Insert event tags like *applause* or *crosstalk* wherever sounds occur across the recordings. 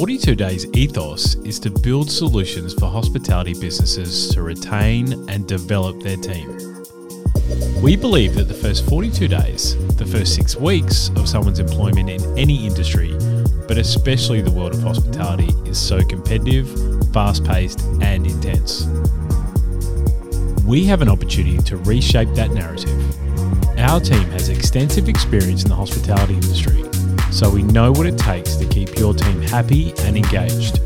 42 Days ethos is to build solutions for hospitality businesses to retain and develop their team. We believe that the first 42 days, the first six weeks of someone's employment in any industry, but especially the world of hospitality, is so competitive, fast paced, and intense. We have an opportunity to reshape that narrative. Our team has extensive experience in the hospitality industry so we know what it takes to keep your team happy and engaged.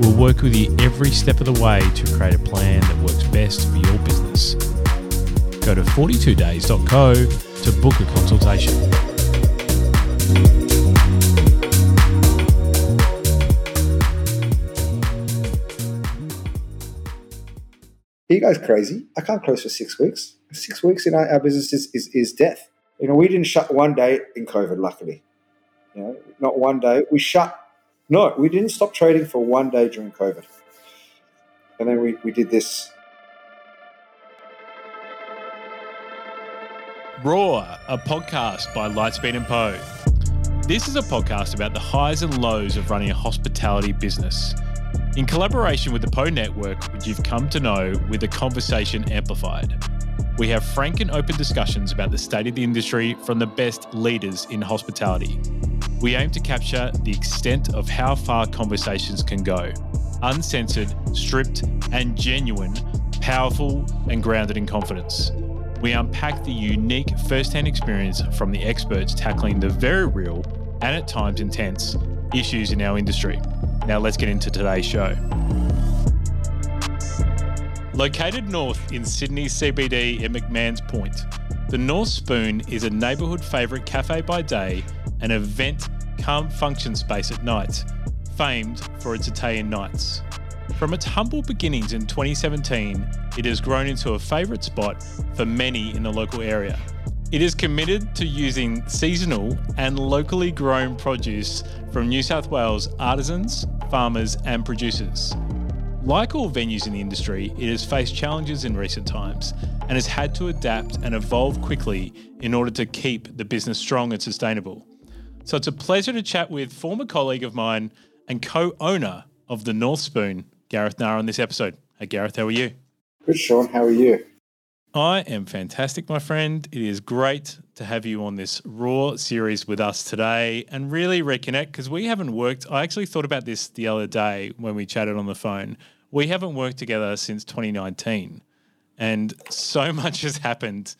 We'll work with you every step of the way to create a plan that works best for your business. Go to 42days.co to book a consultation. He goes crazy. I can't close for six weeks. Six weeks in our, our business is, is, is death. You know, we didn't shut one day in COVID, luckily. You know, not one day. We shut. No, we didn't stop trading for one day during COVID. And then we, we did this. Raw, a podcast by Lightspeed and POH. This is a podcast about the highs and lows of running a hospitality business. In collaboration with the POH Network, which you've come to know with a conversation amplified. We have frank and open discussions about the state of the industry from the best leaders in hospitality. We aim to capture the extent of how far conversations can go uncensored, stripped, and genuine, powerful, and grounded in confidence. We unpack the unique first hand experience from the experts tackling the very real and at times intense issues in our industry. Now, let's get into today's show. Located north in Sydney CBD at McMahon's Point, the North Spoon is a neighbourhood favourite cafe by day an event come function space at night, famed for its Italian nights. From its humble beginnings in 2017, it has grown into a favourite spot for many in the local area. It is committed to using seasonal and locally grown produce from New South Wales artisans, farmers, and producers. Like all venues in the industry, it has faced challenges in recent times and has had to adapt and evolve quickly in order to keep the business strong and sustainable. So it's a pleasure to chat with former colleague of mine and co owner of the North Spoon, Gareth Naar, on this episode. Hey, Gareth, how are you? Good, Sean. How are you? I am fantastic, my friend. It is great to have you on this Raw series with us today and really reconnect because we haven't worked. I actually thought about this the other day when we chatted on the phone. We haven't worked together since 2019, and so *laughs* much has happened,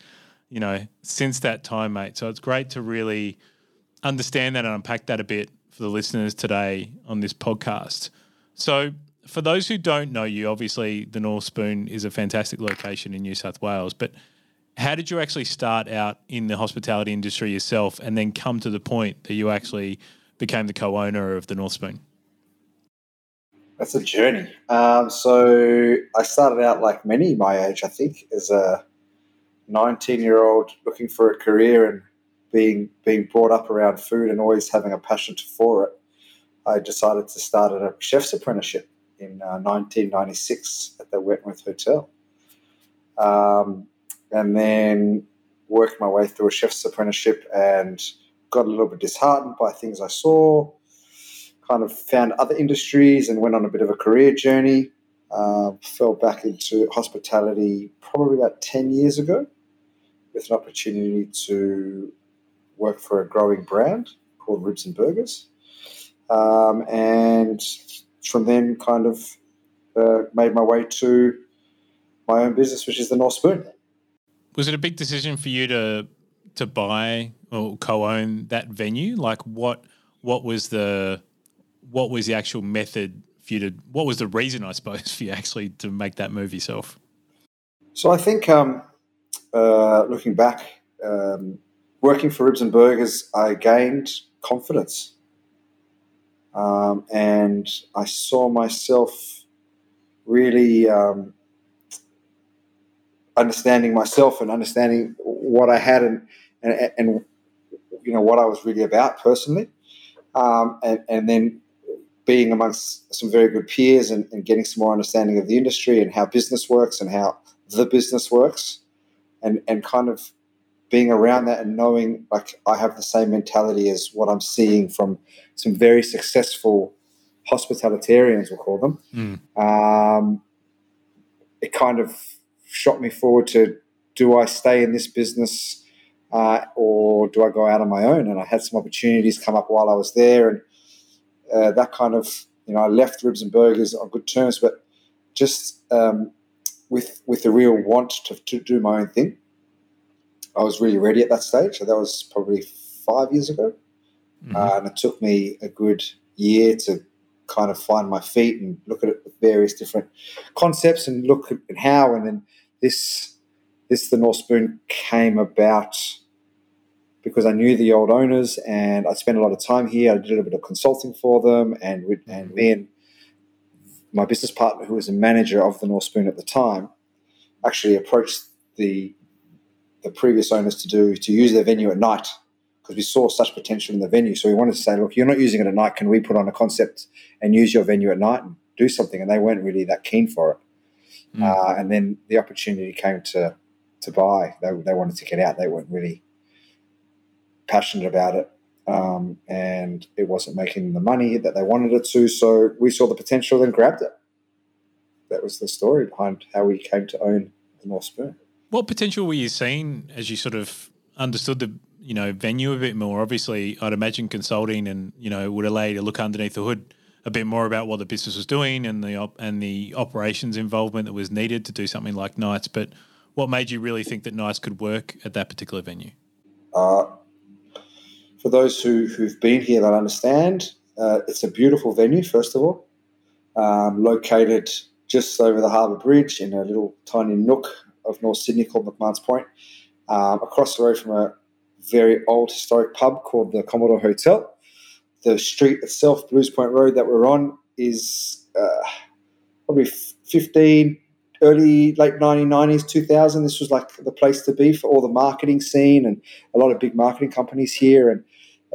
you know, since that time, mate. So it's great to really understand that and unpack that a bit for the listeners today on this podcast. So, for those who don't know you, obviously the North Spoon is a fantastic location in New South Wales, but how did you actually start out in the hospitality industry yourself and then come to the point that you actually became the co owner of the North Spoon? That's a journey. Um, so I started out like many my age, I think, as a 19 year old looking for a career and being being brought up around food and always having a passion for it, I decided to start a chef's apprenticeship in uh, 1996 at the Wentworth Hotel, um, and then worked my way through a chef's apprenticeship and got a little bit disheartened by things I saw. Kind of found other industries and went on a bit of a career journey. Uh, fell back into hospitality probably about 10 years ago with an opportunity to work for a growing brand called Ribs and Burgers. Um, and from then, kind of uh, made my way to my own business, which is the North Spoon. Was it a big decision for you to to buy or co-own that venue? Like, what what was the what was the actual method for you to? What was the reason, I suppose, *laughs* for you actually to make that move yourself? So I think, um, uh, looking back, um, working for Ribs and Burgers, I gained confidence. Um, and I saw myself really um, understanding myself and understanding what I had and, and, and you know what I was really about personally, um, and, and then being amongst some very good peers and, and, getting some more understanding of the industry and how business works and how the business works, and and kind of being around that and knowing like I have the same mentality as what I'm seeing from some very successful hospitalitarians, we'll call them. Mm. Um, it kind of shot me forward to do I stay in this business uh, or do I go out on my own? And I had some opportunities come up while I was there, and uh, that kind of you know I left ribs and burgers on good terms, but just um, with with the real want to, to do my own thing. I was really ready at that stage. So that was probably five years ago. Mhm. Uh, and it took me a good year to kind of find my feet and look at various different concepts and look at how. And then this, this the North Spoon came about because I knew the old owners and I spent a lot of time here. I did a little bit of consulting for them, and with, and me and my business partner, who was a manager of the North Spoon at the time, actually approached the the previous owners to do to use their venue at night because we saw such potential in the venue. So we wanted to say, look, you're not using it at night. Can we put on a concept and use your venue at night and do something? And they weren't really that keen for it. Mm. Uh, and then the opportunity came to to buy. They, they wanted to get out. They weren't really passionate about it. Um, and it wasn't making the money that they wanted it to. So we saw the potential and grabbed it. That was the story behind how we came to own the North Spoon. What potential were you seeing as you sort of understood the you know venue a bit more? Obviously, I'd imagine consulting and you know would allow you to look underneath the hood a bit more about what the business was doing and the op- and the operations involvement that was needed to do something like nights. But what made you really think that nights could work at that particular venue? Uh, for those who, who've been here that understand, uh, it's a beautiful venue, first of all, um, located just over the Harbour Bridge in a little tiny nook of North Sydney called McMahon's Point, um, across the road from a very old historic pub called the Commodore Hotel. The street itself, Blues Point Road, that we're on, is uh, probably 15, early, late 1990s, 2000. This was like the place to be for all the marketing scene and a lot of big marketing companies here. And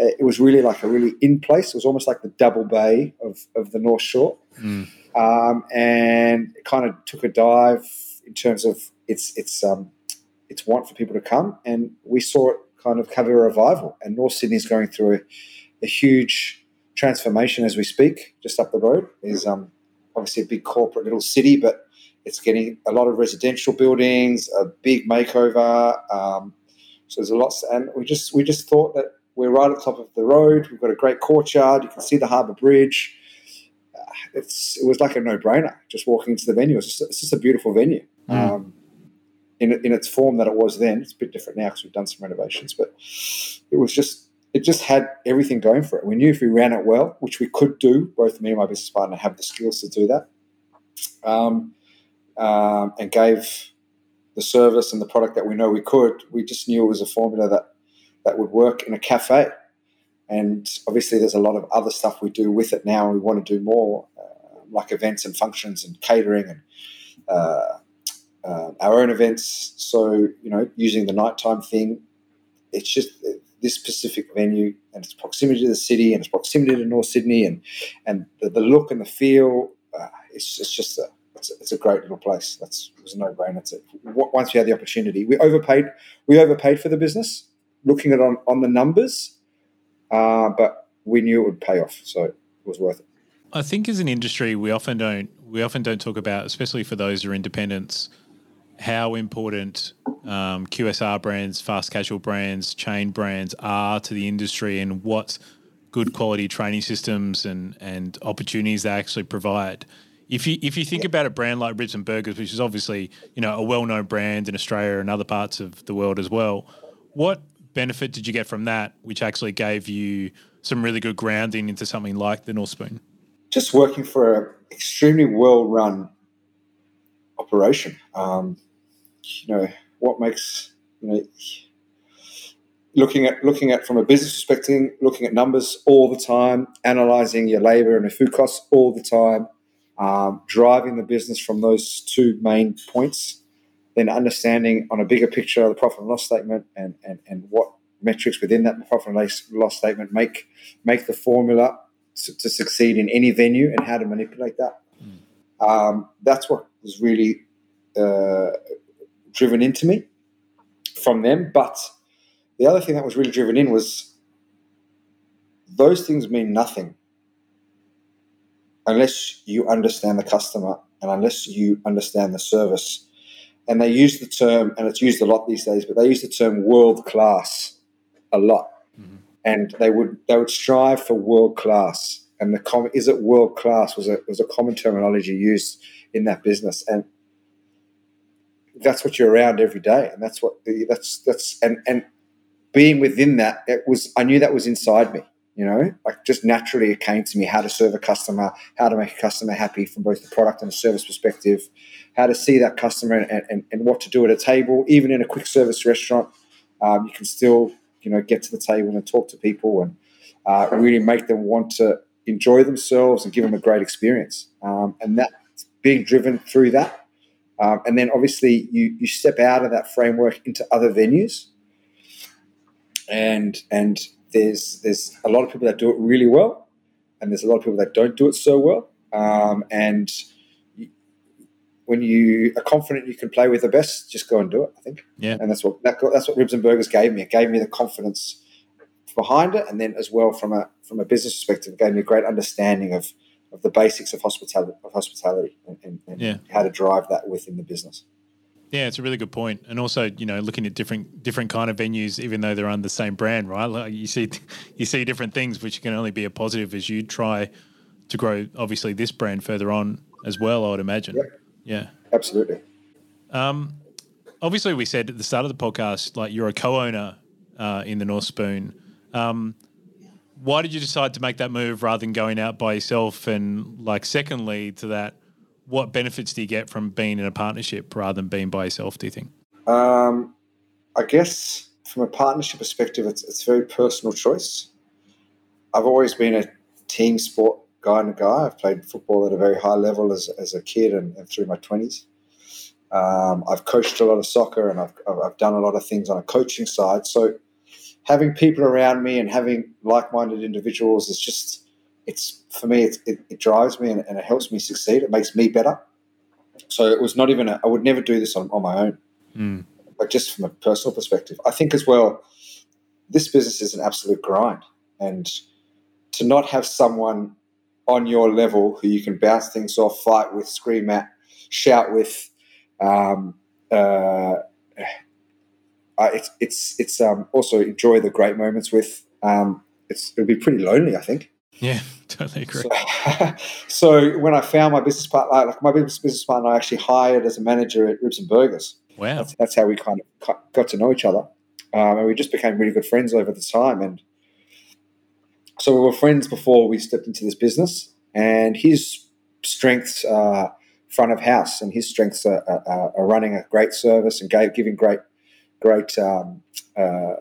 uh, it was really like a really in place. It was almost like the double bay of, of the North Shore. Mm. Um, and it kind of took a dive in terms of its its um, its want for people to come, and we saw it kind of have a revival. And North Sydney's going through a, a huge transformation as we speak. Just up the road is um, obviously a big corporate little city, but it's getting a lot of residential buildings, a big makeover. Um, so there's a lot, and we just we just thought that we're right at the top of the road. We've got a great courtyard. You can see the Harbour Bridge. Uh, it's it was like a no brainer just walking into the venue. It's just, it's just a beautiful venue. Mm. Um, in, in its form that it was then, it's a bit different now because we've done some renovations, but it was just it just had everything going for it. We knew if we ran it well, which we could do, both me and my business partner have the skills to do that, um, um, and gave the service and the product that we know we could. We just knew it was a formula that that would work in a cafe. And obviously, there's a lot of other stuff we do with it now, and we want to do more, uh, like events and functions and catering and uh, uh, our own events. So, you know, using the nighttime thing, it's just this specific venue and its proximity to the city and its proximity to North Sydney and and the, the look and the feel. Uh, it's, it's just a it's, a it's a great little place. That's it was a no brainer. Once we had the opportunity, we overpaid. We overpaid for the business. Looking at on on the numbers, uh, but we knew it would pay off, so it was worth it. I think as an industry, we often don't we often don't talk about, especially for those who are independents, how important um, QSR brands, fast casual brands, chain brands are to the industry, and what good quality training systems and and opportunities they actually provide. If you if you think about a brand like Ribs and Burgers, which is obviously you know a well known brand in Australia and other parts of the world as well, what benefit did you get from that, which actually gave you some really good grounding into something like the North Spoon? Just working for an extremely well run operation. Um, you know what makes you know looking at looking at from a business perspective, looking at numbers all the time, analyzing your labour and your food costs all the time, um, driving the business from those two main points, then understanding on a bigger picture the profit and loss statement and and, and what metrics within that profit and loss statement make make the formula to, to succeed in any venue and how to manipulate that. Um, that's what was really uh, driven into me from them. But the other thing that was really driven in was those things mean nothing unless you understand the customer and unless you understand the service, and they use the term, and it's used a lot these days, but they use the term world class a lot, mm-hmm. and they would they would strive for world class. And the com- is it world class was a was a common terminology used in that business, and that's what you're around every day, and that's what the, that's that's and and being within that, it was I knew that was inside me. You know, like just naturally it came to me how to serve a customer, how to make a customer happy from both the product and the service perspective, how to see that customer and, and, and what to do at a table, even in a quick service restaurant. Um, you can still, you know, get to the table and talk to people and uh, really make them want to enjoy themselves and give them a great experience. Um, and that being driven through that. Um, and then obviously you, you step out of that framework into other venues and and there's there's a lot of people that do it really well, and there's a lot of people that don't do it so well. Um, and when you are confident you can play with the best, just go and do it. I think. Yeah. And that's what that, that's what Ribs and Burgers gave me. It gave me the confidence behind it, and then as well from a from a business perspective, it gave me a great understanding of of the basics of hospitality of hospitality and, and, and yeah. how to drive that within the business. Yeah, it's a really good point, and also you know looking at different different kind of venues, even though they're under the same brand, right? Like you see *laughs* you see different things, which can only be a positive as you try to grow. Obviously, this brand further on as well. I would imagine. Yep. Yeah, absolutely. Um, obviously, we said at the start of the podcast, like you're a co-owner uh, in the North Spoon. Um, why did you decide to make that move rather than going out by yourself? And like, secondly to that what benefits do you get from being in a partnership rather than being by yourself? Do you think? Um, I guess from a partnership perspective, it's it's very personal choice. I've always been a team sport guy and a guy. I've played football at a very high level as, as a kid and, and through my twenties. Um, I've coached a lot of soccer and I've, I've done a lot of things on a coaching side. So having people around me and having like-minded individuals is just it's for me, it, it, it drives me and, and, it helps me succeed. It makes me better. So it was not even, a, I would never do this on, on my own, mm. but just from a personal perspective. I think as well, this business is an absolute grind. And to not have someone on your level who you can bounce things off, fight with, scream at, shout with, um, uh, it's it's it's um, also enjoy the great moments with. Um, it's it'll be pretty lonely, I think. Yeah, *laughs* totally agree. So, *laughs* so, when I found my business partner, like my business business partner, I actually hired as a manager at Ribs and Burgers. Wow, that's, that's how we kind of got to know each other, um, and we just became really good friends over the time. And so we were friends before we stepped into this business. And his strengths are front of house, and his strengths are, are, are running a great service and giving great, great um, uh,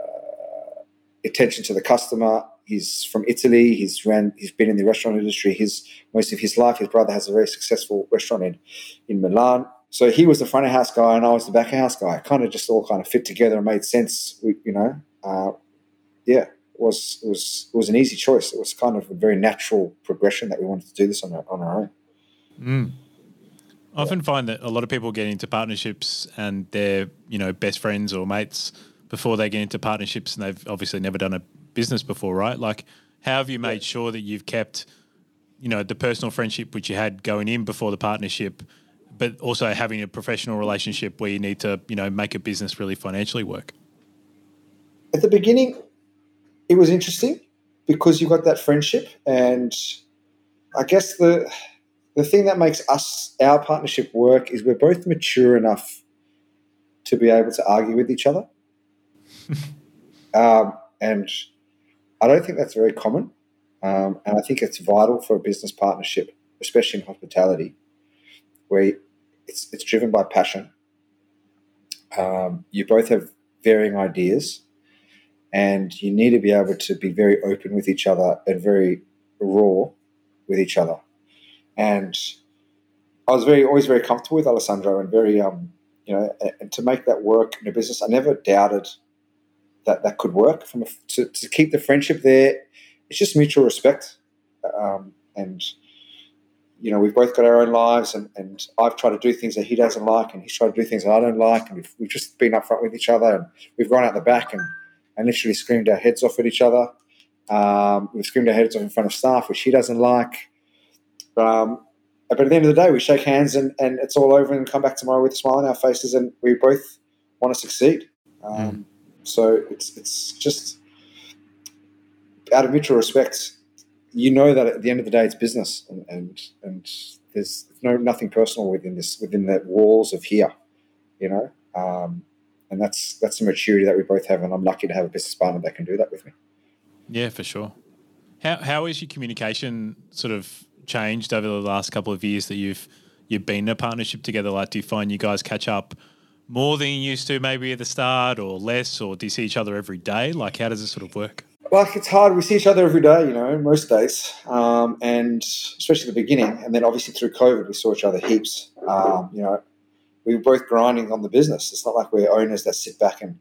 attention to the customer he's from Italy. He's ran. He's been in the restaurant industry. His most of his life. His brother has a very successful restaurant in in Milan. So he was the front of house guy, and I was the back of house guy. Kind of just all kind of fit together and made sense. We, you know, uh, yeah, it was it was it was an easy choice. It was kind of a very natural progression that we wanted to do this on our, on our own. Mm. I often find that a lot of people get into partnerships and they're you know best friends or mates before they get into partnerships, and they've obviously never done a business before, right? Like, how have you made sure that you've kept, you know, the personal friendship which you had going in before the partnership, but also having a professional relationship where you need to, you know, make a business really financially work? At the beginning, it was interesting because you got that friendship, and I guess the the thing that makes us our partnership work is we're both mature enough to be able to argue with each other. *laughs* um, and I don't think that's very common. Um, and I think it's vital for a business partnership, especially in hospitality, where it's, it's driven by passion. Um, you both have varying ideas, and you need to be able to be very open with each other and very raw with each other. And I was very always very comfortable with Alessandro and very um, you know, and to make that work in a business, I never doubted that that could work. From a, to, to keep the friendship there, it's just mutual respect, um, and you know we've both got our own lives, and, and I've tried to do things that he doesn't like, and he's tried to do things that I don't like, and we've, we've just been upfront with each other, and we've gone out the back and, and literally screamed our heads off at each other. Um, we've screamed our heads off in front of staff, which he doesn't like. Um, but at the end of the day, we shake hands and, and it's all over and come back tomorrow with a smile on our faces and we both want to succeed. Um, mm. So it's it's just out of mutual respect. You know that at the end of the day, it's business, and and, and there's no nothing personal within this within the walls of here. You know, um, and that's that's the maturity that we both have, and I'm lucky to have a business partner that can do that with me. Yeah, for sure. How how is your communication sort of changed over the last couple of years that you've you've been in a partnership together? Like, do you find you guys catch up more than you used to maybe at the start, or less, or do you see each other every day? Like, how does it sort of work? Well, it's hard. We see each other every day, you know, most days, um, and especially the beginning. And then obviously through COVID, we saw each other heaps. Um, you know, we were both grinding on the business. It's not like we're owners that sit back and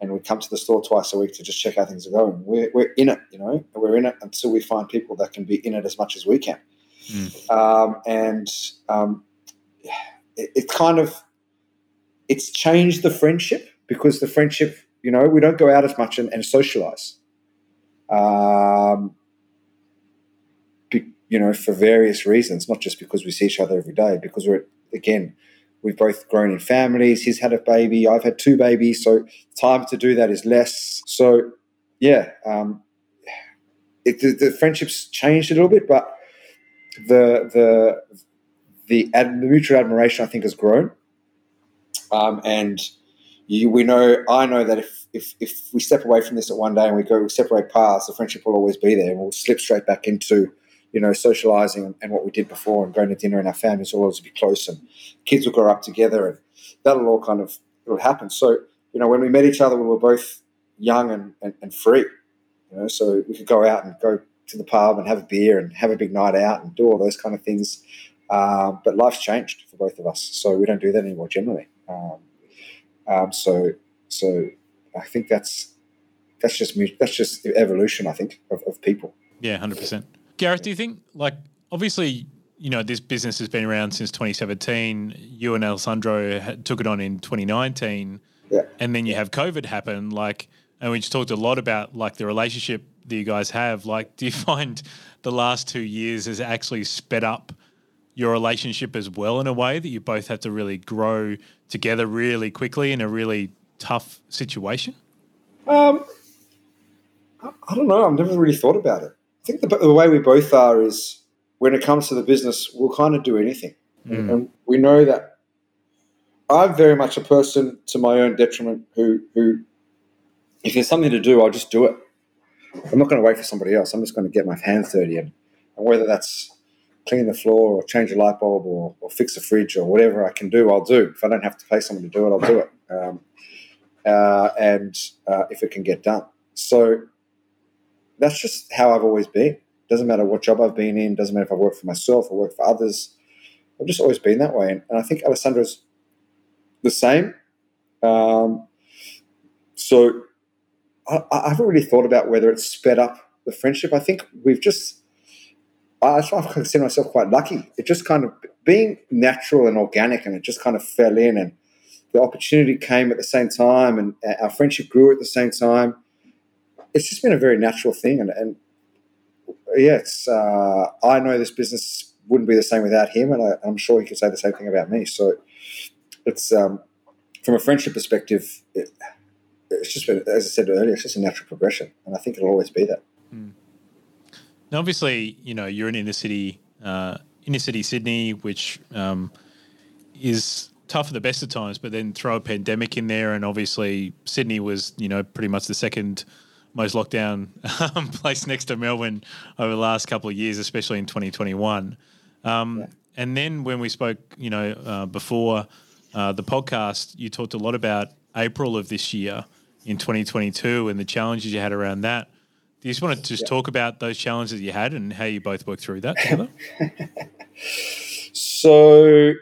and we come to the store twice a week to just check how things are going. We're, we're in it, you know, we're in it until we find people that can be in it as much as we can. Mm. Um, and um, it, it, kind of it's changed the friendship because the friendship, you know, we don't go out as much and, and socialize. Um, be, you know, for various reasons, not just because we see each other every day, because we're again We've both grown in families. He's had a baby. I've had two babies. So time to do that is less. So, yeah, um, it, the, the, friendships changed a little bit, but the the the, ad, the mutual admiration I think has grown. Um, and you, we know, I know that if, if if we step away from this at one day and we go separate paths, the friendship will always be there, and we'll slip straight back into you know, socializing and what we did before and going to dinner and our families will always be close and kids will grow up together and that'll all kind of it'll happen. So, you know, when we met each other, we were both young and, and, and free, you know, so we could go out and go to the pub and have a beer and have a big night out and do all those kind of things. Um, but life's changed for both of us, so we don't do that anymore generally. Um, um, so, so I think that's that's just that's just evolution. I think of, of people. Yeah, hundred percent. Gareth, do you think like obviously you know this business has been around since 2017. You and Alessandro took it on in 2019, yeah. and then you have COVID happen. Like, and we just talked a lot about like the relationship that you guys have. Like, do you *laughs* find the last two years has actually sped up your relationship as well in a way that you both have to really grow together really quickly in a really tough situation? Um, I don't know. I've never really thought about it. I think the, the, way we both are is when it comes to the business, we'll kind of do anything. Mm. And we know that I'm very much a person to my own detriment who, who, if there's something to do, I'll just do it. I'm not going to wait for somebody else. I'm just going to get my hands dirty. And, whether that's clean the floor or change a light bulb or, or, fix a fridge or whatever I can do, I'll do. If I don't have to pay someone to do it, I'll do it. Um, uh, and uh, if it can get done. So that's just how I've always been. Doesn't matter what job I've been in, doesn't matter if I work for myself or work for others. I've just always been that way. And, and I think Alessandro's the same. Um, so I, I, haven't really thought about whether it's sped up the friendship. I think we've just, I, I consider myself quite lucky. It just kind of being natural and organic and it just kind of fell in and the opportunity came at the same time and our friendship grew at the same time it's just been a very natural thing. And, and yeah, it's, uh, I know this business wouldn't be the same without him, and I, am sure he could say the same thing about me. So it's um, from a friendship perspective, it, it's just been, as I said earlier, it's just a natural progression, and I think it'll always be that. Mm. Now, obviously, you know you're in inner city, uh, inner city Sydney, which um, is tough at the best of times, but then throw a pandemic in there, and obviously Sydney was, you know, pretty much the second most lockdown um, *laughs* place next to Melbourne over the last couple of years, especially in 2021. Um, yeah. And then when we spoke, you know, uh, before uh, the podcast, you talked a lot about April of this year in 2022 and the challenges you had around that. Do you just want to just yeah. talk about those challenges you had and how you both worked through that together? *laughs* so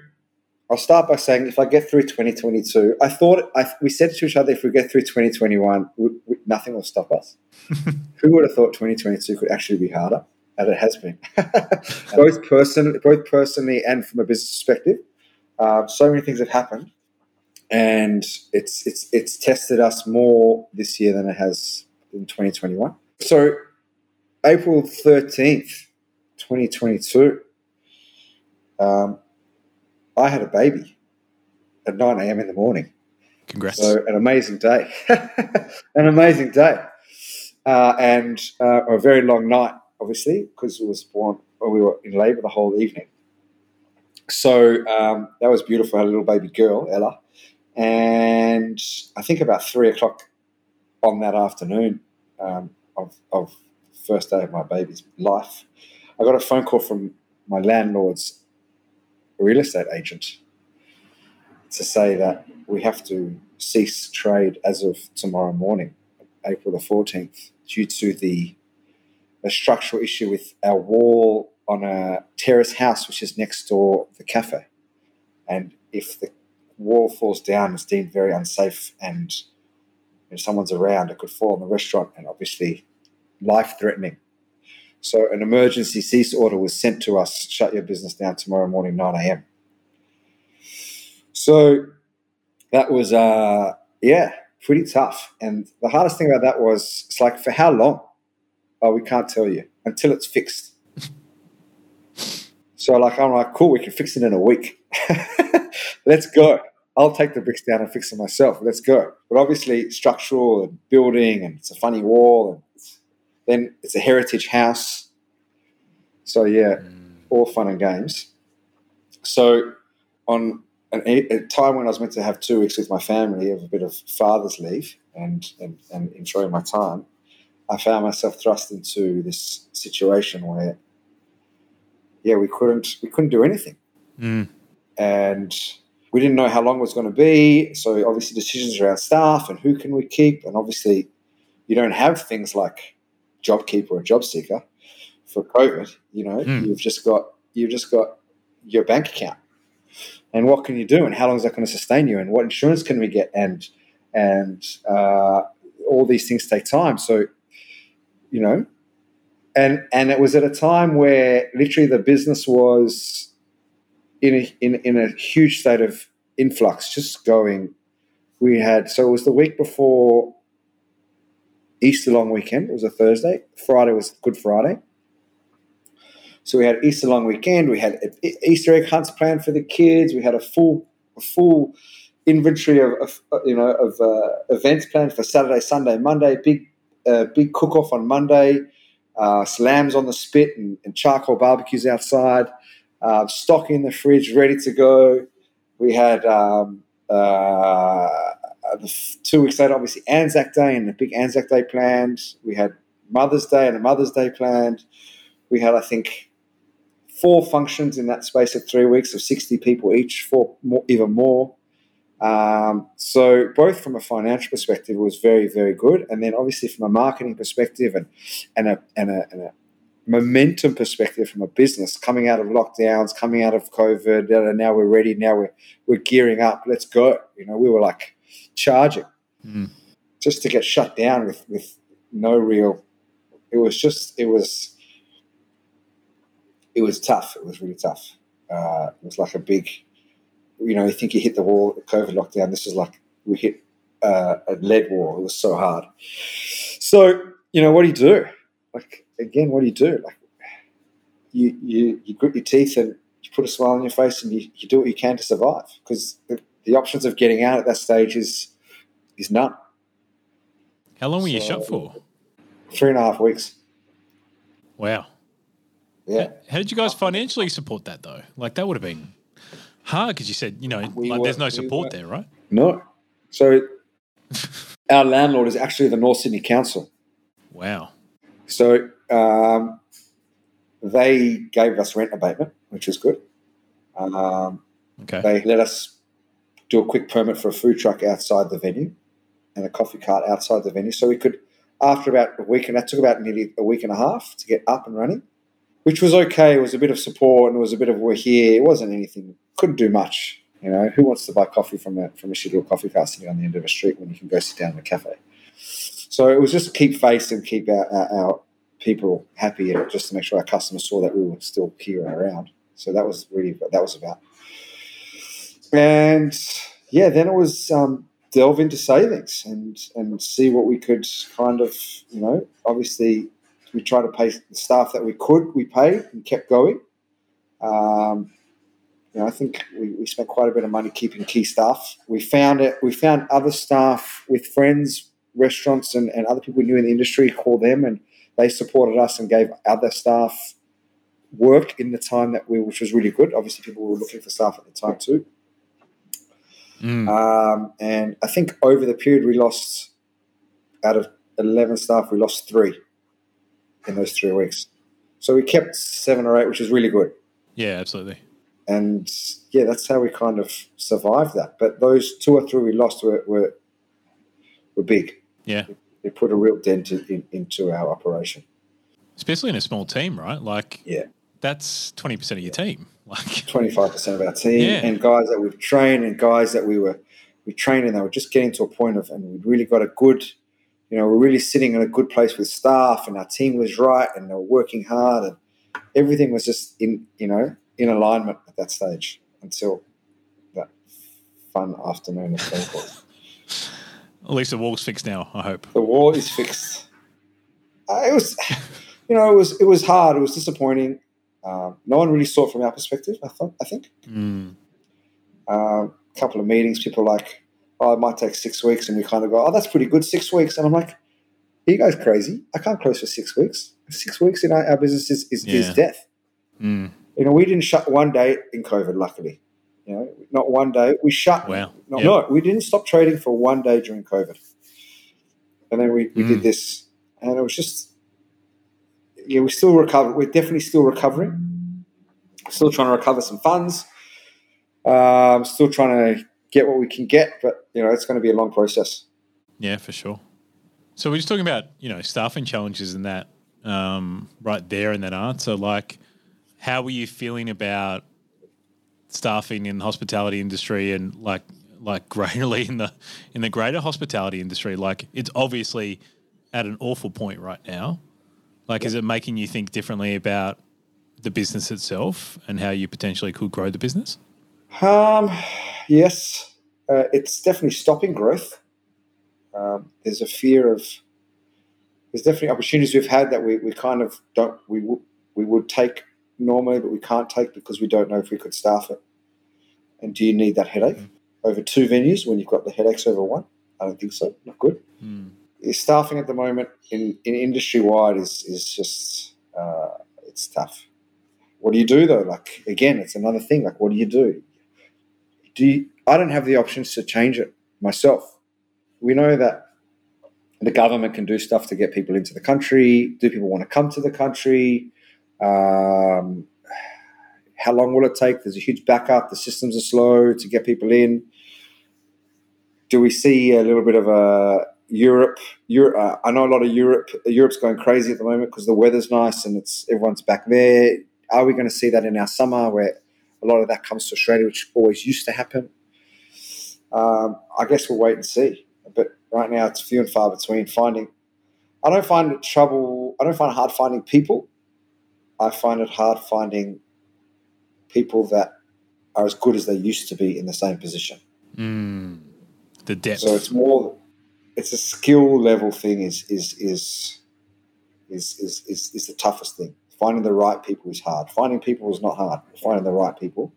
I'll start by saying if I get through 2022, I thought I, we said to each other if we get through 2021, we, we, nothing will stop us. *laughs* Who would have thought 2022 could actually be harder? And it has been, *laughs* both person, both personally and from a business perspective. Uh, so many things have happened, and it's it's it's tested us more this year than it has in 2021. So, April 13th, 2022 um, I had a baby at 9 a.m. in the morning. Congrats. So an amazing day, *laughs* an amazing day, uh, and uh, a very long night, obviously, because it was born. We were in labour the whole evening. So um, that was beautiful. I had a little baby girl, Ella, and I think about three o'clock on that afternoon um, of, of first day of my baby's life, I got a phone call from my landlord's real estate agent to say that we have to cease trade as of tomorrow morning, April the 14th, due to the a structural issue with our wall on a terrace house which is next door the cafe. And if the wall falls down, it's deemed very unsafe and if someone's around, it could fall on the restaurant and obviously life threatening. So an emergency cease order was sent to us, shut your business down tomorrow morning, 9 a.m. So that was, uh, yeah, pretty tough. And the hardest thing about that was, it's like, for how long? Oh, we can't tell you until it's fixed. *laughs* so, like, I'm like, cool, we can fix it in a week. *laughs* Let's go. I'll take the bricks down and fix it myself. Let's go. But obviously, structural and building, and it's a funny wall, and it's, then it's a heritage house. So, yeah, all fun and games. So, on an, a time when I was meant to have two weeks with my family of a bit of father's leave and, and, and enjoying my time, I found myself thrust into this situation where, yeah, we couldn't we couldn't do anything, Mm. and we didn't know how long it was going to be. So obviously, decisions around staff and who can we keep, and obviously, you don't have things like JobKeeper or JobSeeker for COVID. You know, Mm. you've just got you've just got your bank account and what can you do and how long is that going to sustain you and what insurance can we get and and uh, all these things take time so you know and and it was at a time where literally the business was in a, in, in a huge state of influx just going we had so it was the week before easter long weekend it was a thursday friday was good friday so we had Easter long weekend. We had Easter egg hunts planned for the kids. We had a full, a full inventory of, of you know of uh, events planned for Saturday, Sunday, Monday. Big, uh, big cook off on Monday. Uh, slams on the spit and, and charcoal barbecues outside. Uh, stock in the fridge, ready to go. We had um, uh, two weeks later, obviously Anzac Day and a big Anzac Day planned. We had Mother's Day and a Mother's Day planned. We had, I think, four functions in that space of three weeks of 60 people each, four more, even more. Um, so both from a financial perspective, was very, very good. And then obviously from a marketing perspective and, and, a, and, a, and a momentum perspective from a business coming out of lockdowns, coming out of COVID, and now we're ready, now we're, we're gearing up, let's go. You know, we were like charging Mm. just to get shut down with, with no real, it was just, it was, it was tough. It was really tough. Uh, it was like a big, you know, you think you hit the wall, the COVID lockdown. This is like we hit uh, a lead wall. It was so hard. So, you know, what do you do? Like, again, what do you do? Like, you, you, you grit your teeth and you put a smile on your face and you, you do what you can to survive because the, the options of getting out at that stage is, is none. How long were you So- shut for? Three and a half weeks. Wow. Yeah. How did you guys financially support that though? Like that would have been hard because you said you know We like were- there's no we support were- there, right? No. So, *laughs* our landlord is actually the North Sydney Council. Wow. So um, they gave us rent abatement, which was good. Um, Okay. they let us do a quick permit for a food truck outside the venue and a coffee cart outside the venue. So we could, after about a week, and that took about nearly a week and a half to get up and running, which was okay. It was a bit of support and it was a bit of we're here. It wasn't anything, couldn't do much. You know, who wants to buy coffee from a from a shitty little coffee cart sitting on the end of a street when you can go sit down in a cafe? So it was just keep face and keep our, our, our people happy and just to make sure our customers saw that we were still here and around. So that was really what that was about. And yeah, then it was um, delve into savings and and see what we could kind of you know obviously we tried to pay the staff that we could we paid and kept going. Um, you know, I think we, we spent quite a bit of money keeping key staff. We found it. We found other staff with friends, restaurants, and, and other people we knew in the industry. Call them, and they supported us and gave other staff work in the time that we, which was really good. Obviously, people were looking for staff at the time too. Mm. Um, and I think over the period we lost out of eleven staff, we lost three in those three weeks. So we kept seven or eight, which is really good. Yeah, absolutely. And yeah, that's how we kind of survived that. But those two or three we lost were were, were big. Yeah. They put a real dent in, into our operation. Especially in a small team, right? Like, Yeah. that's 20% of your team. *laughs* Like, Twenty five percent of our team Yeah. and guys that we've trained and guys that we were we trained and they were just getting to a point of and we'd really got a good you know, we're really sitting in a good place with staff and our team was right and they were working hard and everything was just in you know, in alignment at that stage until that fun afternoon of phone calls. At least the wall's fixed now, I hope. the wall is fixed. Uh, it was, you know, it was it was hard. It was disappointing. Um, no one really saw it from our perspective. I thought. I think Mm. a couple of meetings, people were like, "Oh, it might take six weeks," and we kind of go, "Oh, that's pretty good, six weeks." And I'm like, "Are you guys crazy? I can't close for six weeks. Six weeks in our, our business is is, is death." Mm. You know, we didn't shut one day in COVID. Luckily, you know, not one day. We shut. Wow. No, Yep. no, we didn't stop trading for one day during COVID. And then we, we Mm. did this, and it was just, yeah, we're still recovering. We're definitely still recovering. Still trying to recover some funds. Um, still trying to get what we can get, but you know, it's going to be a long process. Yeah, for sure. So we're just talking about, you know, staffing challenges and that um, right there in that answer. Like, how were you feeling about staffing in the hospitality industry and like like *laughs* greatly in the in the greater hospitality industry? Like, it's obviously at an awful point right now. Like, is it making you think differently about the business itself and how you potentially could grow the business? Um, yes, uh, it's definitely stopping growth. Um, there's a fear of there's definitely opportunities we've had that we, we kind of don't we would we would take normally, but we can't take because we don't know if we could staff it. And do you need that headache over two venues when you've got the headaches over one? I don't think so. Not good. Mm. Staffing at the moment in, in industry wide is is just uh, it's tough. What do you do though? Like again, it's another thing. Like what do you do? Do you, I don't have the options to change it myself. We know that the government can do stuff to get people into the country. Do people want to come to the country? Um, how long will it take? There's a huge backup. The systems are slow to get people in. Do we see a little bit of a Europe? Europe uh, I know a lot of Europe. Europe's going crazy at the moment because the weather's nice and it's everyone's back there. Are we going to see that in our summer where a lot of that comes to Australia, which always used to happen? Um, I guess we'll wait and see. But right now, it's few and far between. Finding, I don't find trouble. I don't find hard finding people. I find it hard finding people that are as good as they used to be in the same position. Mm. The depth. So it's more, it's a skill level thing. Is is is is is is, is the toughest thing. Finding the right people is hard. Finding people is not hard. Finding the right people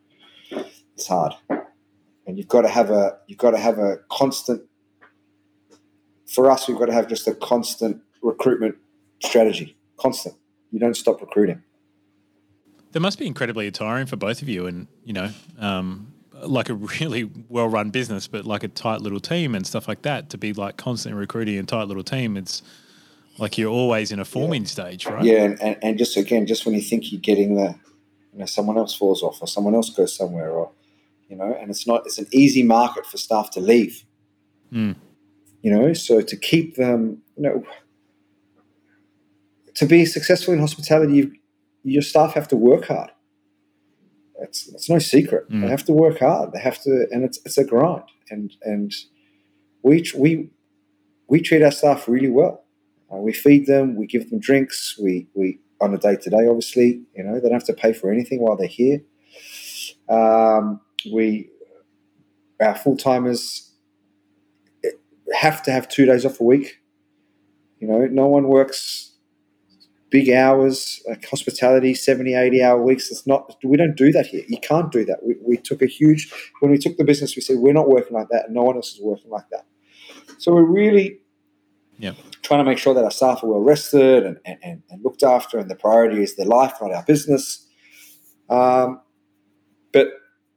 is hard. And you've got to have a you've got to have a constant. For us, we've got to have just a constant recruitment strategy. Constant. You don't stop recruiting. That must be incredibly tiring for both of you, and you know, um, like a *laughs* really well-run business, but like a tight little team and stuff like that. To be like constantly recruiting a tight little team, it's like you're always in a forming stage, right? Yeah, and, and, and just again, just when you think you're getting the, you know, someone else falls off or someone else goes somewhere, or you know, and it's not. It's an easy market for staff to leave. Mm. You know, so to keep them, you know, to be successful in hospitality, you, your staff have to work hard. It's, it's no secret. Mm. They have to work hard. They have to, and it's it's a grind. And and we we we treat our staff really well. Uh, we feed them. We give them drinks. We we on a day to day, obviously. You know, they don't have to pay for anything while they're here. Um, we our full timers have to have two days off a week. You know, no one works big hours, like hospitality, 70, 80 hour weeks. It's not, we don't do that here. You can't do that. We, we took a huge, when we took the business, we said, we're not working like that and no one else is working like that. So we're really trying to make sure that our staff are well rested and, and, and, looked after and the priority is their life, not our business. Um, but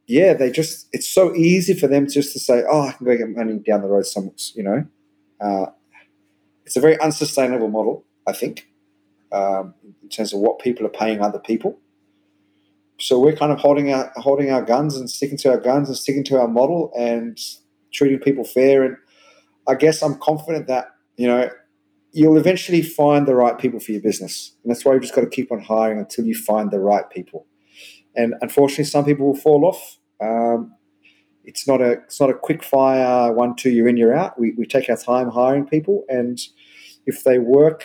yeah, they just, it's so easy for them just to say, oh, I can go get money down the road some, you know. Uh, it's a very unsustainable model, I think um, in terms of what people are paying other people. So we're kind of holding our holding our guns and sticking to our guns and sticking to our model and treating people fair. And I guess I'm confident that you know you'll eventually find the right people for your business, and that's why you've just got to keep on hiring until you find the right people. And unfortunately, some people will fall off. Um, it's not a it's not a quick fire one two you're in you're out. We we take our time hiring people, and if they work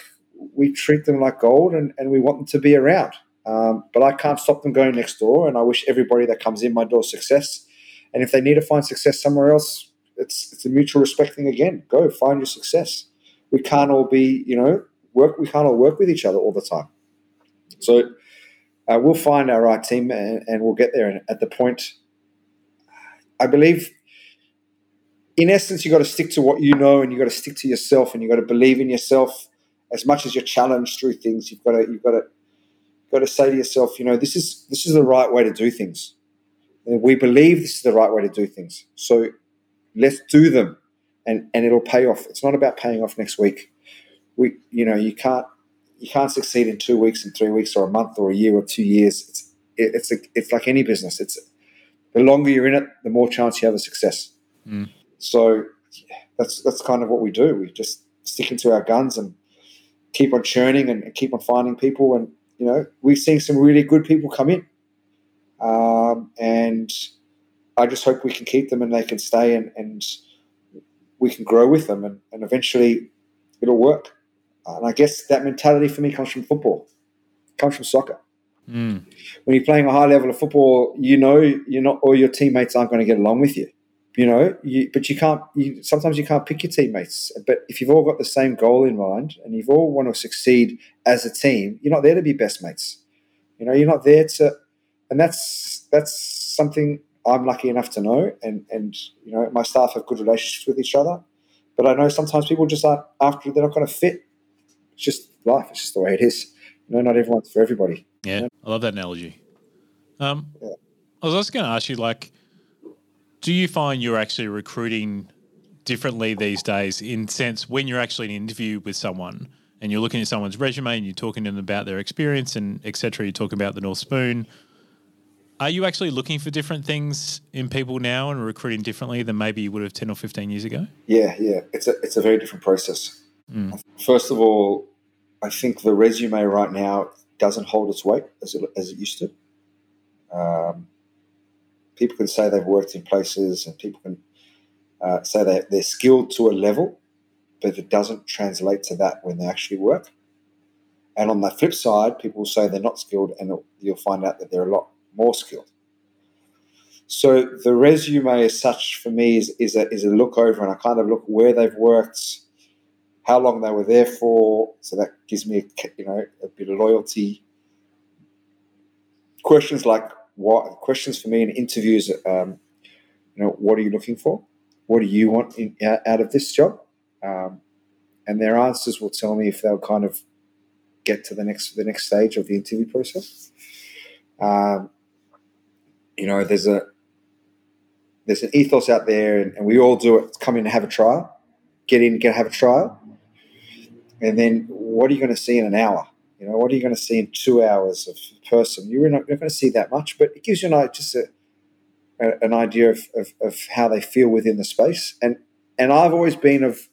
we treat them like gold and, and we want them to be around. Um, but I can't stop them going next door, and I wish everybody that comes in my door success. And if they need to find success somewhere else, it's it's a mutual respect thing again. Go find your success. We can't all be, you know, work. We can't all work with each other all the time. So uh, we'll find our right team, and, and we'll get there. And at the point, I believe, in essence, you got to stick to what you know, and you got to stick to yourself, and you got to believe in yourself as much as you're challenged through things, you've got to you've got to got to say to yourself, you know, this is this is the right way to do things. And we believe this is the right way to do things. So let's do them, and and it'll pay off. It's not about paying off next week. We, you know, you can't you can't succeed in two weeks, and three weeks, or a month, or a year, or two years. It's it's a, it's like any business. It's the longer you're in it, the more chance you have of success. Mm. So that's that's kind of what we do. We just stick into our guns and keep on churning and keep on finding people. And you know, we've seen some really good people come in, um, and I just hope we can keep them and they can stay and, and we can grow with them, and, and eventually it'll work. And I guess that mentality for me comes from football, comes from soccer. Mm. When you're playing a high level of football, you know you're not all your teammates aren't going to get along with you you know you, but you can't you, sometimes you can't pick your teammates. But if you've all got the same goal in mind and you've all want to succeed as a team you're not there to be best mates. You know you're not there to and that's that's something i'm lucky enough to know and and you know my staff have good relationships with each other. But i know sometimes people just aren't after they're not going to fit. It's just life it's just the way it is. You know not everyone's for everybody. Yeah, I love that analogy. Um, Yeah. I was also going to ask you, like, do you find you're actually recruiting differently these days? In sense, when you're actually in an interview with someone and you're looking at someone's resume and you're talking to them about their experience and etc. You talk about the North Spoon. Are you actually looking for different things in people now and recruiting differently than maybe you would have ten or fifteen years ago? Yeah, yeah, it's a it's a very different process. Mm. First of all, I think the resume right now doesn't hold its weight as it as it used to. Um, people can say they've worked in places, and people can uh, say they they're skilled to a level, but it doesn't translate to that when they actually work. And on the flip side, people say they're not skilled, and you'll find out that they're a lot more skilled. So the resume, as such, for me, is, is a is a look over, and I kind of look where they've worked, how long they were there for. So that gives me, you know, a bit of loyalty. Questions like what? Questions for me in interviews, um, you know, what are you looking for? What do you want in, out of this job? Um, and their answers will tell me if they'll kind of get to the next the next stage of the interview process. Um, you know, there's a there's an ethos out there, and, and we all do it. Come in and have a trial, get in, get have a trial, and then what are you going to see in an hour? You know, what are you going to see in two hours of person? You're not, not going to see that much, but it gives you an, just a, a, an idea of, of, of how they feel within the space. And and I've always been of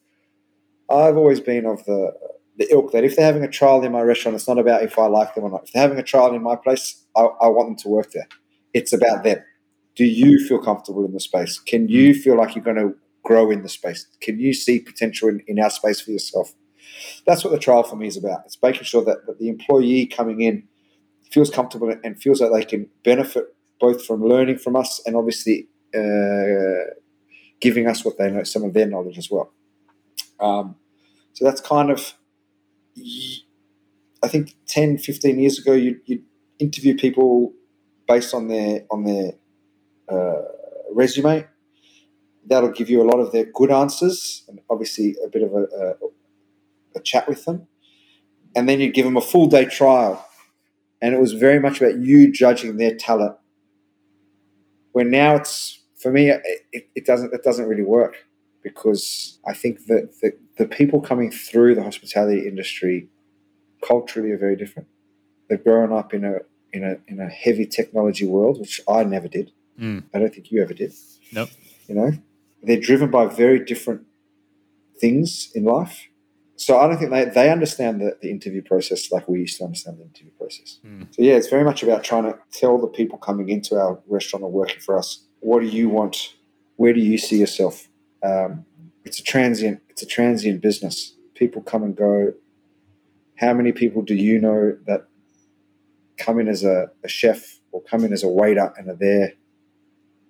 I've always been of the the ilk that if they're having a trial in my restaurant, it's not about if I like them or not. If they're having a trial in my place, I, I want them to work there. It's about them. Do you feel comfortable in the space? Can you mm. feel like you're going to grow in the space? Can you see potential in, in our space for yourself? That's what the trial for me is about. It's making sure that, that the employee coming in feels comfortable and feels that they can benefit both from learning from us and obviously uh, giving us what they know, some of their knowledge as well. Um, so that's kind of, I think 10, 15 years ago, you you interview people based on their on their uh, resume. That'll give you a lot of their good answers, and obviously a bit of a, a, a chat with them. And then you'd give them a full day trial, and it was very much about you judging their talent. Where now it's for me, it, it doesn't it doesn't really work because I think that the, the people coming through the hospitality industry culturally are very different. They've grown up in a in a in a heavy technology world, which I never did. Mm. I don't think you ever did. Nope. You know, they're driven by very different things in life. So I don't think they, they understand the, the interview process like we used to understand the interview process. Mm. So yeah, it's very much about trying to tell the people coming into our restaurant or working for us, what do you want? Where do you see yourself? Um, it's a transient. It's a transient business. People come and go. How many people do you know that come in as a, a chef or come in as a waiter and are there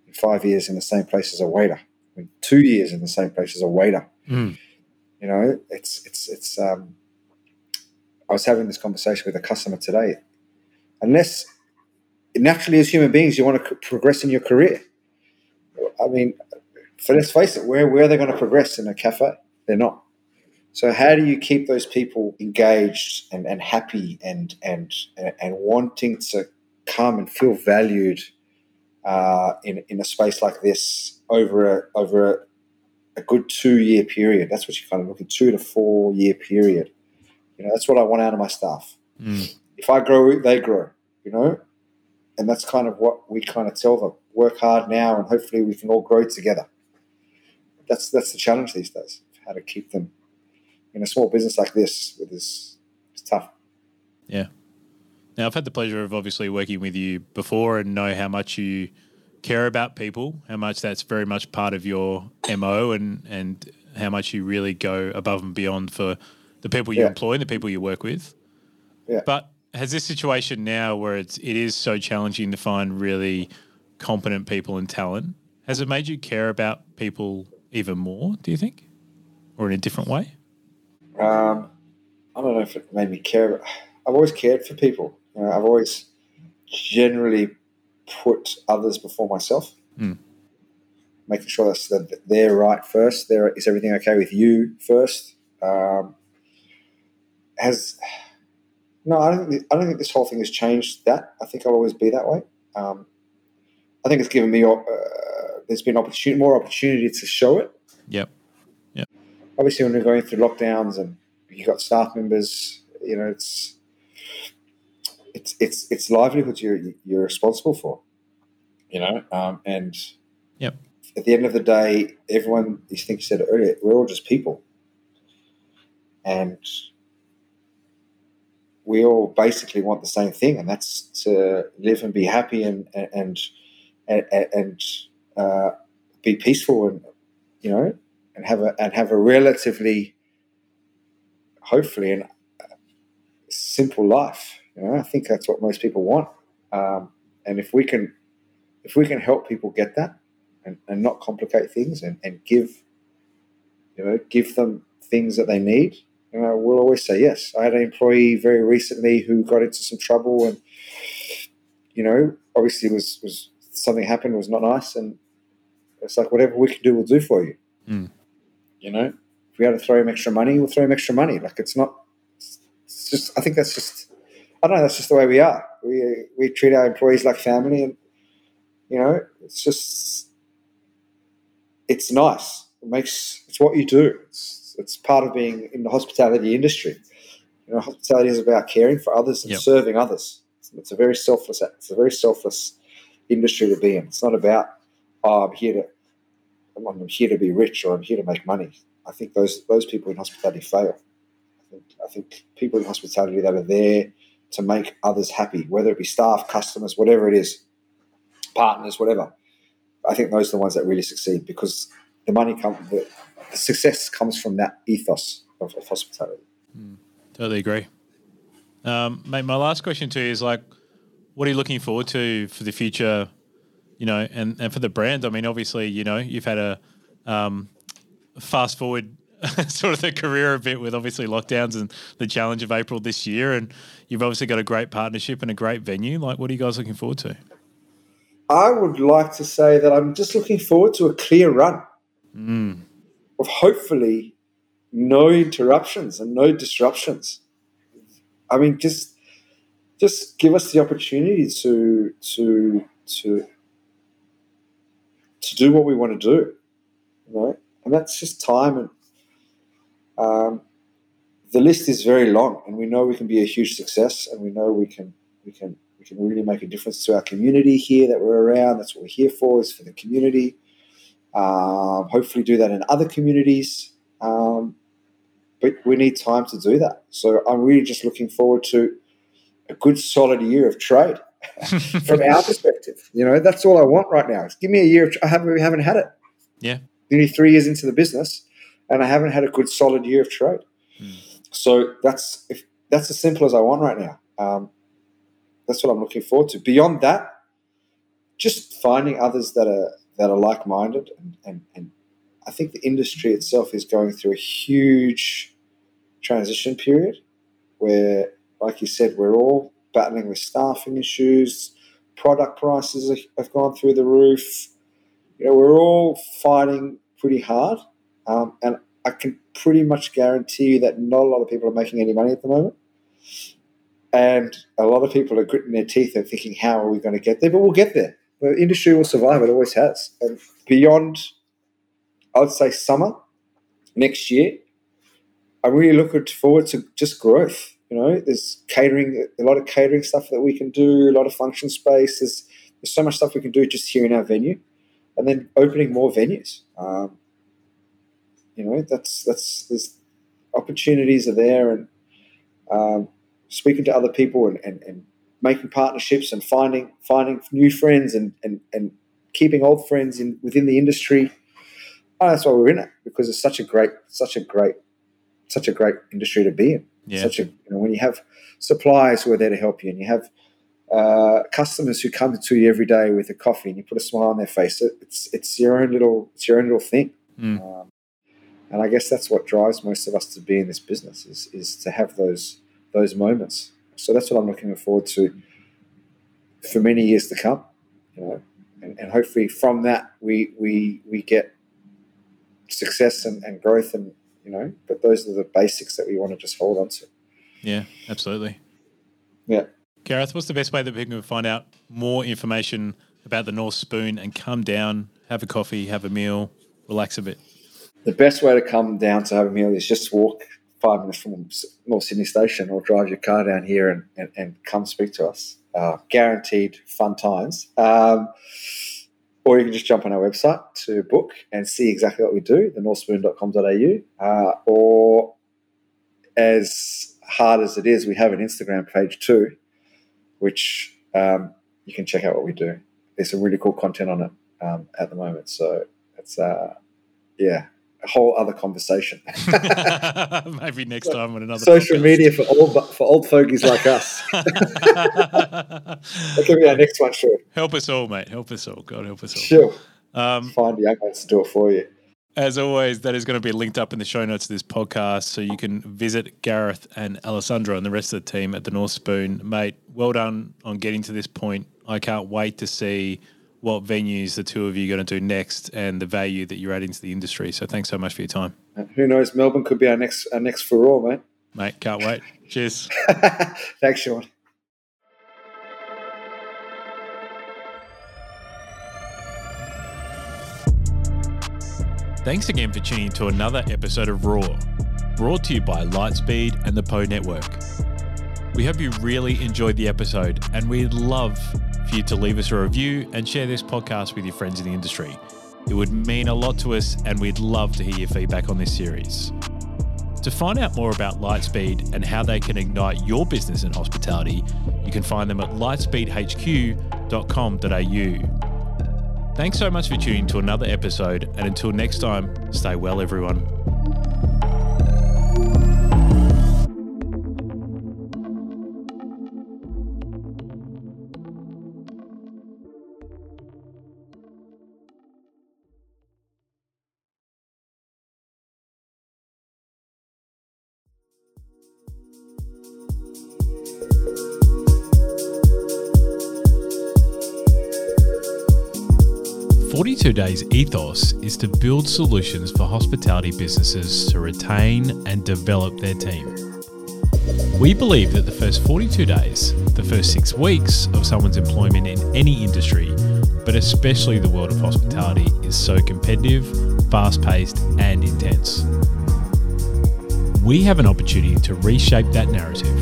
in five years in the same place as a waiter, in two years in the same place as a waiter? Mm. You know, it's it's it's. Um, I was having this conversation with a customer today. Unless naturally, as human beings, you want to progress in your career. I mean, for let's face it, where where are they going to progress in a cafe? They're not. So how do you keep those people engaged and, and happy and and and wanting to come and feel valued uh, in in a space like this over a over a, good two year period? That's what you're kind of looking two to four year period. You know, that's what I want out of my staff. Mm. If I grow, they grow. You know, and that's kind of what we kind of tell them: work hard now, and hopefully we can all grow together. That's that's the challenge these days: how to keep them in a small business like this. With this, it's tough. Yeah. Now, I've had the pleasure of obviously working with you before and know how much you care about people, how much that's very much part of your MO and, and how much you really go above and beyond for the people you Yeah. employ and the people you work with. Yeah. But has this situation now where it's it is so challenging to find really competent people and talent, has it made you care about people even more, do you think? Or in a different way? Um, I don't know if it made me care. I've always cared for people. You know, I've always generally put others before myself, Mm. making sure that's that they're right first. There is everything okay with you first. Um, has no, I don't. Think, I don't think this whole thing has changed that. I think I'll always be that way. Um, I think it's given me. Uh, there's been opportunity, more opportunity to show it Yep. obviously when we're going through lockdowns and you've got staff members, you know, it's it's it's it's livelihoods you're you're responsible for, you know, um, and Yep. at the end of the day, everyone. You think you said it earlier, we're all just people, and we all basically want the same thing, and that's to live and be happy and and and, and uh, be peaceful and you know and have a and have a relatively, hopefully, an simple life. You know, I think that's what most people want. Um, and if we can, if we can help people get that, and, and not complicate things, and, and give, you know, give them things that they need, you know, we'll always say yes. I had an employee very recently who got into some trouble, and you know, obviously was was something happened was not nice, and it's like whatever we can do, we'll do for you. Mm. You know, if we had to throw him extra money, we'll throw him extra money. Like it's not. It's just. I think that's just. I don't know. That's just the way we are. We we treat our employees like family, and you know, it's just. It's nice. It makes. It's what you do. It's it's part of being in the hospitality industry. You know, hospitality is about caring for others and Yep. serving others. It's, it's a very selfless. It's a very selfless industry to be in. It's not about. Oh, I'm here to I'm here to be rich or I'm here to make money. I think those those people in hospitality fail. I think, I think people in hospitality that are there to make others happy, whether it be staff, customers, whatever it is, partners, whatever. I think those are the ones that really succeed because the money comes, the, the success comes from that ethos of, of hospitality. Totally agree. Um, mate, my last question to you is like, what are you looking forward to for the future? You know, and, and for the brand. I mean, obviously, you know, you've had a um, fast forward *laughs* sort of the career a bit with obviously lockdowns and the challenge of April this year. And you've obviously got a great partnership and a great venue. Like, what are you guys looking forward to? I would like to say that I'm just looking forward to a clear run Mm. of hopefully no interruptions and no disruptions. I mean, just just give us the opportunity to to to to do what we want to do, you know? and that's just time. And um, the list is very long, and we know we can be a huge success, and we know we can we can we can really make a difference to our community here that we're around. That's what we're here for, is for the community. Um, hopefully, do that in other communities. Um, but we need time to do that. So I'm really just looking forward to a good, solid year of trade *laughs* from our perspective. You know, that's all I want right now. Is Give me a year. Of, I haven't, we haven't had it. Yeah. Nearly three years into the business, and I haven't had a good, solid year of trade. Mm. So that's if that's as simple as I want right now. Um, that's what I'm looking forward to. Beyond that, just finding others that are that are like minded, and, and, and I think the industry itself is going through a huge transition period where, like you said, we're all battling with staffing issues, product prices have- gone through the roof. You know, we're all fighting pretty hard, um, and I can pretty much guarantee you that not a lot of people are making any money at the moment. And a lot of people are gritting their teeth and thinking, how are we going to get there? But we'll get there. The industry will survive. It always has. And beyond, I would say summer next year, I'm really looking forward to just growth. You know, there's catering, a lot of catering stuff that we can do, a lot of function space. There's, there's so much stuff we can do just here in our venue, and then opening more venues. Um, you know, that's that's there's opportunities are there, and um, speaking to other people and, and, and making partnerships and finding finding new friends and, and, and keeping old friends in within the industry. Oh, that's why we're in it because it's such a great, such a great, such a great industry to be in. Yeah. Such a you know when you have suppliers who are there to help you and you have uh, customers who come to you every day with a coffee and you put a smile on their face. It, it's it's your own little it's your own little thing. Mm. Um, and I guess that's what drives most of us to be in this business is is to have those those moments. So that's what I'm looking forward to for many years to come. You know, and, and hopefully from that we we we get success and, and growth and you know. But those are the basics that we want to just hold on to. Yeah, absolutely. Yeah. Gareth, what's the best way that people can find out more information about the North Spoon and come down, have a coffee, have a meal, relax a bit? The best way to come down to have a meal is just walk five minutes from North Sydney Station or drive your car down here and, and, and come speak to us. Uh, guaranteed fun times. Um, or you can just jump on our website to book and see exactly what we do, the thenorthspoon.com.au. Uh, or as hard as it is, we have an Instagram page too, which um, you can check out what we do. There's some really cool content on it um, at the moment. So it's, uh, yeah, a whole other conversation. *laughs* Maybe next time on another Social podcast. media for old for old fogies like us. *laughs* That could be our next one, sure. help us all, mate. Help us all. God help us all. Sure. Um, Find young ones to do it for you. As always, that is going to be linked up in the show notes of this podcast, so you can visit Gareth and Alessandro and the rest of the team at the North Spoon. Mate, well done on getting to this point. I can't wait to see what venues the two of you are going to do next and the value that you're adding to the industry. So thanks so much for your time, And who knows? Melbourne could be our next our next furore, mate. mate. Can't wait. *laughs* Cheers. *laughs* Thanks, Sean. Thanks again for tuning to another episode of Raw, brought to you by Lightspeed and the POH Network. We hope you really enjoyed the episode, and we'd love for you to leave us a review and share this podcast with your friends in the industry. It would mean a lot to us, and we'd love to hear your feedback on this series. To find out more about Lightspeed and how they can ignite your business in hospitality, you can find them at lightspeedhq.com.au. Thanks so much for tuning to another episode, and until next time, stay well, everyone. 42 Days ethos is to build solutions for hospitality businesses to retain and develop their team. We believe that the first 42 days, the first six weeks of someone's employment in any industry, but especially the world of hospitality, is so competitive, fast paced, and intense. We have an opportunity to reshape that narrative.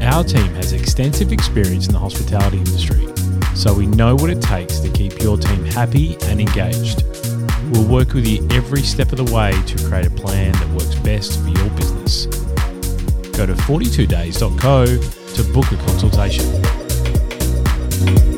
Our team has extensive experience in the hospitality industry so we know what it takes to keep your team happy and engaged. We'll work with you every step of the way to create a plan that works best for your business. Go to 42days.co to book a consultation.